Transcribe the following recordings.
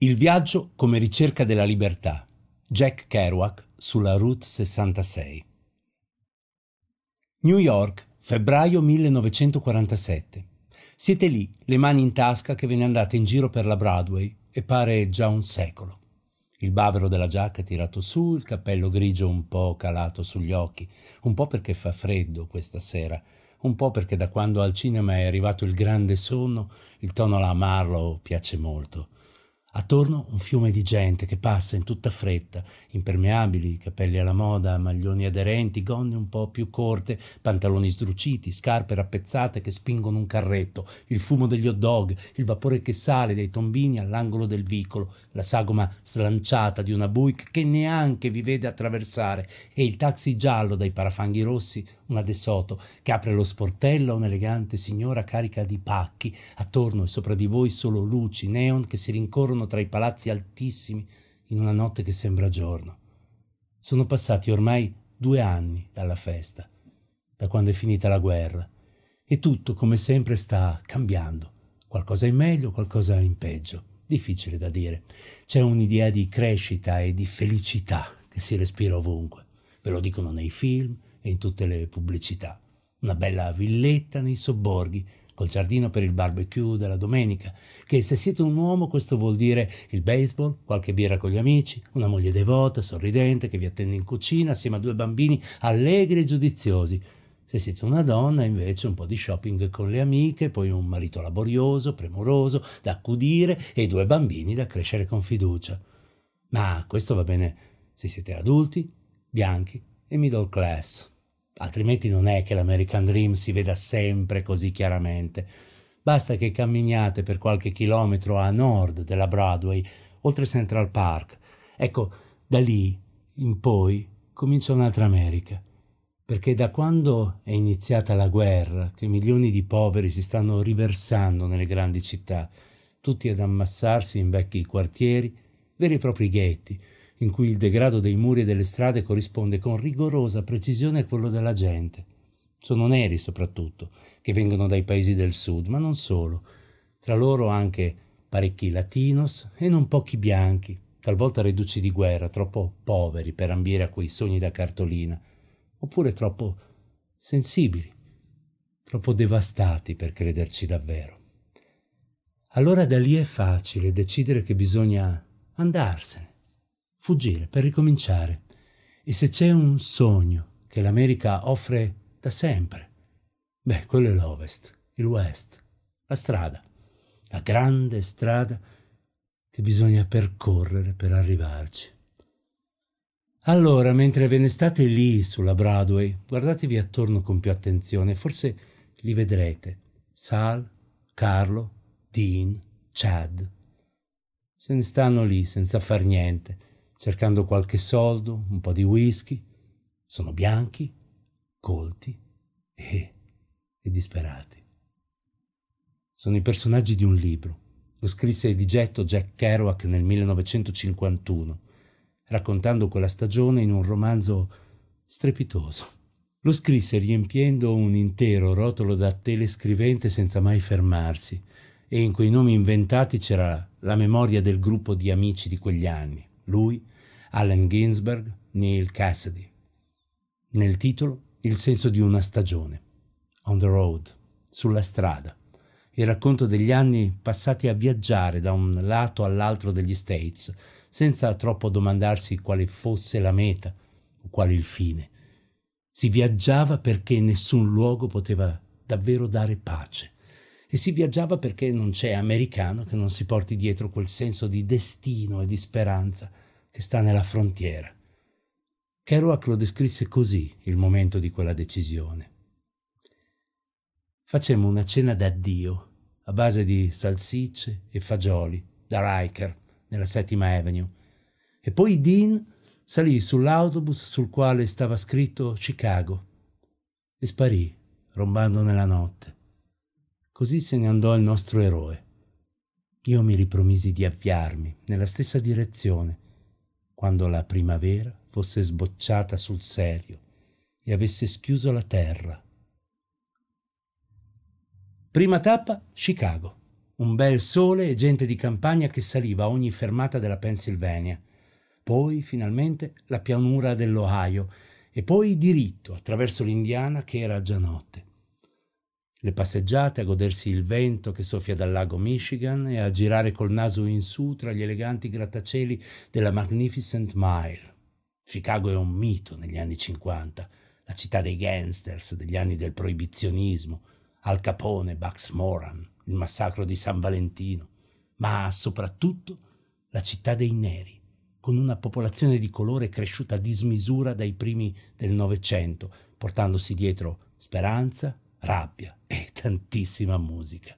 Il viaggio come ricerca della libertà. Jack Kerouac sulla Route 66. New York, febbraio 1947. Siete lì, le mani in tasca che ve ne andate in giro per la Broadway e pare già un secolo. Il bavero della giacca tirato su, il cappello grigio un po' calato sugli occhi, un po' perché fa freddo questa sera, un po' perché da quando al cinema è arrivato il grande sonno, il tono alla Marlowe piace molto Attorno un fiume di gente che passa in tutta fretta, impermeabili, capelli alla moda, maglioni aderenti, gonne un po' più corte, pantaloni sdruciti, scarpe rappezzate che spingono un carretto, il fumo degli hot dog, il vapore che sale dai tombini all'angolo del vicolo, la sagoma slanciata di una Buick che neanche vi vede attraversare e il taxi giallo dai parafanghi rossi, una De Soto che apre lo sportello a un'elegante signora carica di pacchi, attorno e sopra di voi solo luci, neon che si rincorrono tra i palazzi altissimi in una notte che sembra giorno. Sono passati ormai due anni dalla festa, da quando è finita la guerra, e tutto come sempre sta cambiando, qualcosa in meglio, qualcosa in peggio, difficile da dire. C'è un'idea di crescita e di felicità che si respira ovunque, ve lo dicono nei film e in tutte le pubblicità. Una bella villetta nei sobborghi, col giardino per il barbecue della domenica, che se siete un uomo questo vuol dire il baseball, qualche birra con gli amici, una moglie devota, sorridente, che vi attende in cucina assieme a due bambini allegri e giudiziosi. Se siete una donna, invece, un po' di shopping con le amiche, poi un marito laborioso, premuroso, da accudire e due bambini da crescere con fiducia. Ma questo va bene se siete adulti, bianchi e middle class altrimenti non è che l'American Dream si veda sempre così chiaramente. Basta che camminiate per qualche chilometro a nord della Broadway, oltre Central Park. Ecco, da lì in poi comincia un'altra America. Perché da quando è iniziata la guerra, che milioni di poveri si stanno riversando nelle grandi città, tutti ad ammassarsi in vecchi quartieri, veri e propri ghetti, in cui il degrado dei muri e delle strade corrisponde con rigorosa precisione a quello della gente. Sono neri soprattutto, che vengono dai paesi del sud, ma non solo. Tra loro anche parecchi latinos e non pochi bianchi, talvolta reduci di guerra, troppo poveri per ambire a quei sogni da cartolina, oppure troppo sensibili, troppo devastati per crederci davvero. Allora da lì è facile decidere che bisogna andarsene fuggire per ricominciare. E se c'è un sogno che l'America offre da sempre, beh, quello è l'Ovest, il West, la strada, la grande strada che bisogna percorrere per arrivarci. Allora, mentre ve ne state lì sulla Broadway, guardatevi attorno con più attenzione, forse li vedrete. Sal, Carlo, Dean, Chad. Se ne stanno lì senza far niente cercando qualche soldo, un po' di whisky. Sono bianchi, colti e, e disperati. Sono i personaggi di un libro. Lo scrisse di getto Jack Kerouac nel 1951, raccontando quella stagione in un romanzo strepitoso. Lo scrisse riempiendo un intero rotolo da telescrivente senza mai fermarsi, e in quei nomi inventati c'era la memoria del gruppo di amici di quegli anni lui, Allen Ginsberg, Neil Cassidy. Nel titolo il senso di una stagione, on the road, sulla strada, il racconto degli anni passati a viaggiare da un lato all'altro degli States, senza troppo domandarsi quale fosse la meta o quale il fine. Si viaggiava perché nessun luogo poteva davvero dare pace e si viaggiava perché non c'è americano che non si porti dietro quel senso di destino e di speranza che sta nella frontiera. Kerouac lo descrisse così il momento di quella decisione. Facemmo una cena d'addio a base di salsicce e fagioli da Riker nella Settima Avenue e poi Dean salì sull'autobus sul quale stava scritto Chicago e sparì rombando nella notte. Così se ne andò il nostro eroe. Io mi ripromisi di avviarmi nella stessa direzione quando la primavera fosse sbocciata sul serio e avesse schiuso la terra. Prima tappa Chicago. un bel sole e gente di campagna che saliva a ogni fermata della Pennsylvania. Poi, finalmente, la pianura dell'Ohio e poi diritto attraverso l'Indiana che era già notte. Le passeggiate a godersi il vento che soffia dal lago Michigan e a girare col naso in su tra gli eleganti grattacieli della Magnificent Mile. Chicago è un mito negli anni 50, la città dei gangsters, degli anni del proibizionismo, Al Capone, Bugs Moran, il massacro di San Valentino, ma soprattutto la città dei neri, con una popolazione di colore cresciuta a dismisura dai primi del Novecento, portandosi dietro speranza, rabbia e tantissima musica.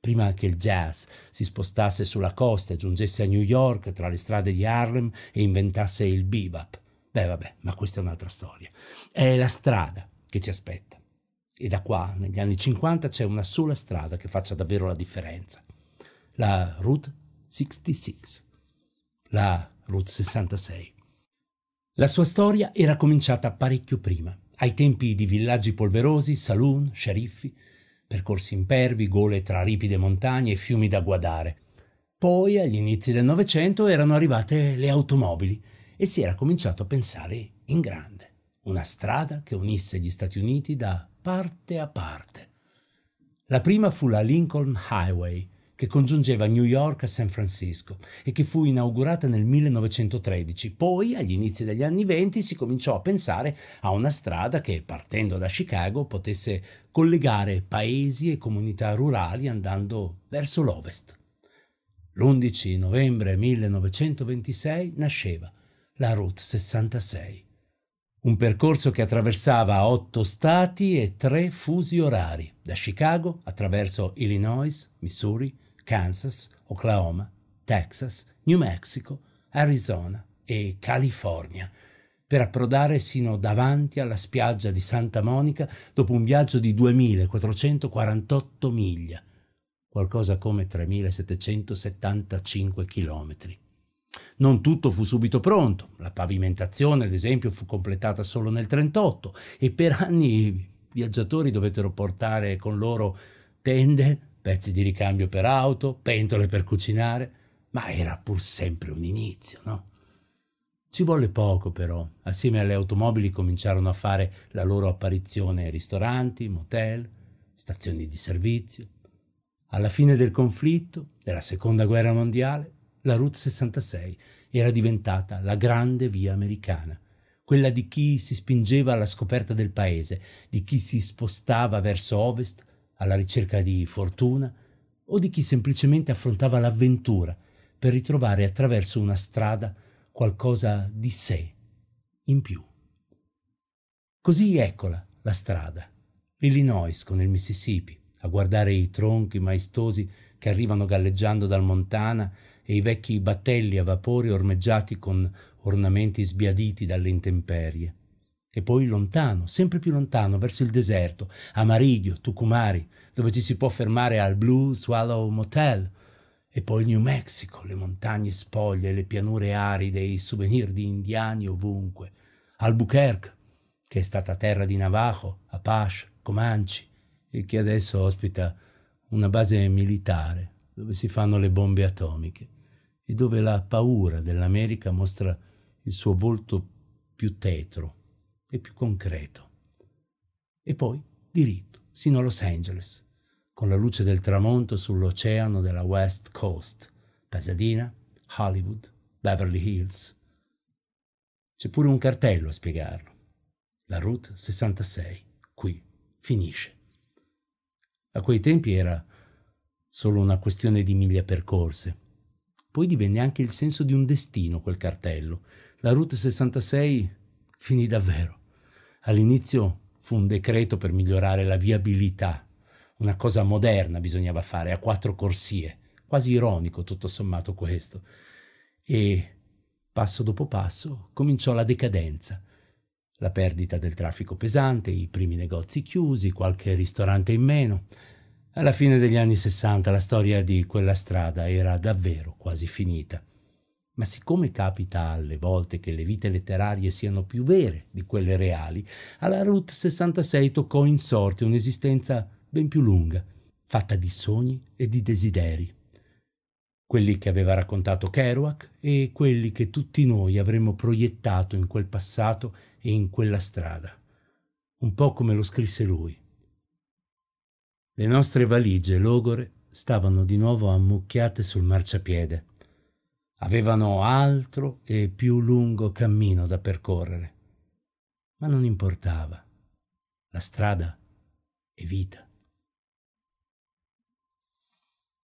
Prima che il jazz si spostasse sulla costa e giungesse a New York tra le strade di Harlem e inventasse il bebop. Beh, vabbè, ma questa è un'altra storia. È la strada che ci aspetta. E da qua, negli anni 50, c'è una sola strada che faccia davvero la differenza. La Route 66. La Route 66. La sua storia era cominciata parecchio prima, ai tempi di villaggi polverosi, saloon, sceriffi, percorsi impervi, gole tra ripide montagne e fiumi da guardare. Poi, agli inizi del Novecento, erano arrivate le automobili e si era cominciato a pensare in grande. Una strada che unisse gli Stati Uniti da parte a parte. La prima fu la Lincoln Highway, che congiungeva New York a San Francisco e che fu inaugurata nel 1913. Poi, agli inizi degli anni 20, si cominciò a pensare a una strada che, partendo da Chicago, potesse collegare paesi e comunità rurali andando verso l'ovest. L'11 novembre 1926 nasceva la Route 66 un percorso che attraversava otto stati e tre fusi orari, da Chicago attraverso Illinois, Missouri, Kansas, Oklahoma, Texas, New Mexico, Arizona e California, per approdare sino davanti alla spiaggia di Santa Monica dopo un viaggio di 2448 miglia, qualcosa come 3775 chilometri. Non tutto fu subito pronto, la pavimentazione ad esempio fu completata solo nel 1938 e per anni i viaggiatori dovettero portare con loro tende, pezzi di ricambio per auto, pentole per cucinare, ma era pur sempre un inizio, no? Ci volle poco però, assieme alle automobili cominciarono a fare la loro apparizione ristoranti, motel, stazioni di servizio. Alla fine del conflitto, della seconda guerra mondiale, la Route 66 era diventata la grande via americana, quella di chi si spingeva alla scoperta del paese, di chi si spostava verso ovest alla ricerca di fortuna o di chi semplicemente affrontava l'avventura per ritrovare attraverso una strada qualcosa di sé in più. Così eccola la strada, l'Illinois con il Mississippi, a guardare i tronchi maestosi che arrivano galleggiando dal Montana e i vecchi battelli a vapore ormeggiati con ornamenti sbiaditi dalle intemperie. E poi lontano, sempre più lontano, verso il deserto, a Mariglio, Tucumari, dove ci si può fermare al Blue Swallow Motel, e poi New Mexico, le montagne spoglie, le pianure aride, i souvenir di indiani ovunque, Albuquerque, che è stata terra di Navajo, Apache, Comanche, e che adesso ospita una base militare dove si fanno le bombe atomiche e dove la paura dell'America mostra il suo volto più tetro e più concreto. E poi diritto, sino a Los Angeles, con la luce del tramonto sull'oceano della West Coast, Pasadena, Hollywood, Beverly Hills. C'è pure un cartello a spiegarlo. La Route 66, qui, finisce. A quei tempi era solo una questione di miglia percorse poi divenne anche il senso di un destino quel cartello. La Route 66 finì davvero. All'inizio fu un decreto per migliorare la viabilità, una cosa moderna bisognava fare, a quattro corsie, quasi ironico tutto sommato questo. E passo dopo passo cominciò la decadenza, la perdita del traffico pesante, i primi negozi chiusi, qualche ristorante in meno, alla fine degli anni sessanta la storia di quella strada era davvero quasi finita. Ma siccome capita alle volte che le vite letterarie siano più vere di quelle reali, alla Route 66 toccò in sorte un'esistenza ben più lunga. fatta di sogni e di desideri. Quelli che aveva raccontato Kerouac e quelli che tutti noi avremmo proiettato in quel passato e in quella strada, un po' come lo scrisse lui. Le nostre valigie logore stavano di nuovo ammucchiate sul marciapiede. Avevano altro e più lungo cammino da percorrere. Ma non importava. La strada è vita.